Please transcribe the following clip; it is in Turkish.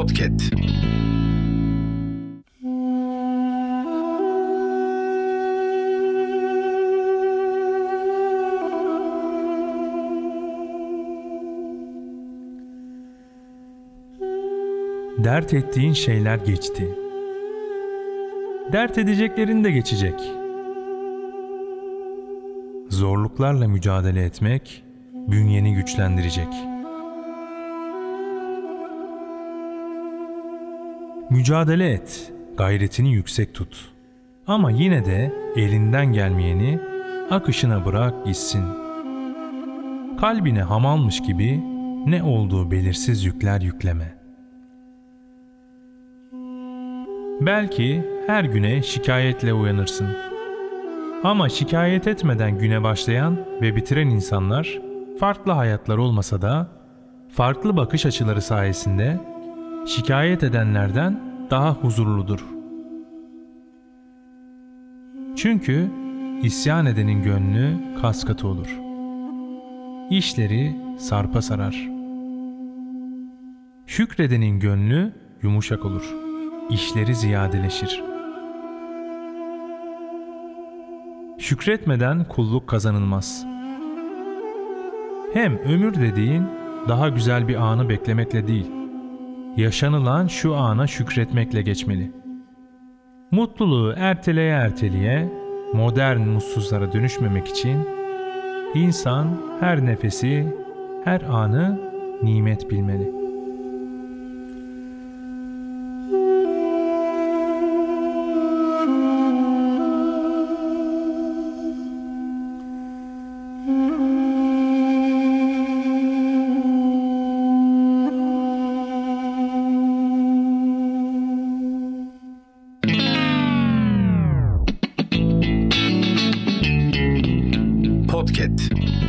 Podcast. Dert ettiğin şeyler geçti. Dert edeceklerin de geçecek. Zorluklarla mücadele etmek bünyeni güçlendirecek.'' Mücadele et, gayretini yüksek tut. Ama yine de elinden gelmeyeni akışına bırak gitsin. Kalbine hamalmış gibi ne olduğu belirsiz yükler yükleme. Belki her güne şikayetle uyanırsın. Ama şikayet etmeden güne başlayan ve bitiren insanlar farklı hayatlar olmasa da farklı bakış açıları sayesinde şikayet edenlerden daha huzurludur. Çünkü isyan edenin gönlü kaskatı olur. İşleri sarpa sarar. Şükredenin gönlü yumuşak olur. İşleri ziyadeleşir. Şükretmeden kulluk kazanılmaz. Hem ömür dediğin daha güzel bir anı beklemekle değil, yaşanılan şu ana şükretmekle geçmeli. Mutluluğu erteleye erteleye modern mutsuzlara dönüşmemek için insan her nefesi, her anı nimet bilmeli. Podcast.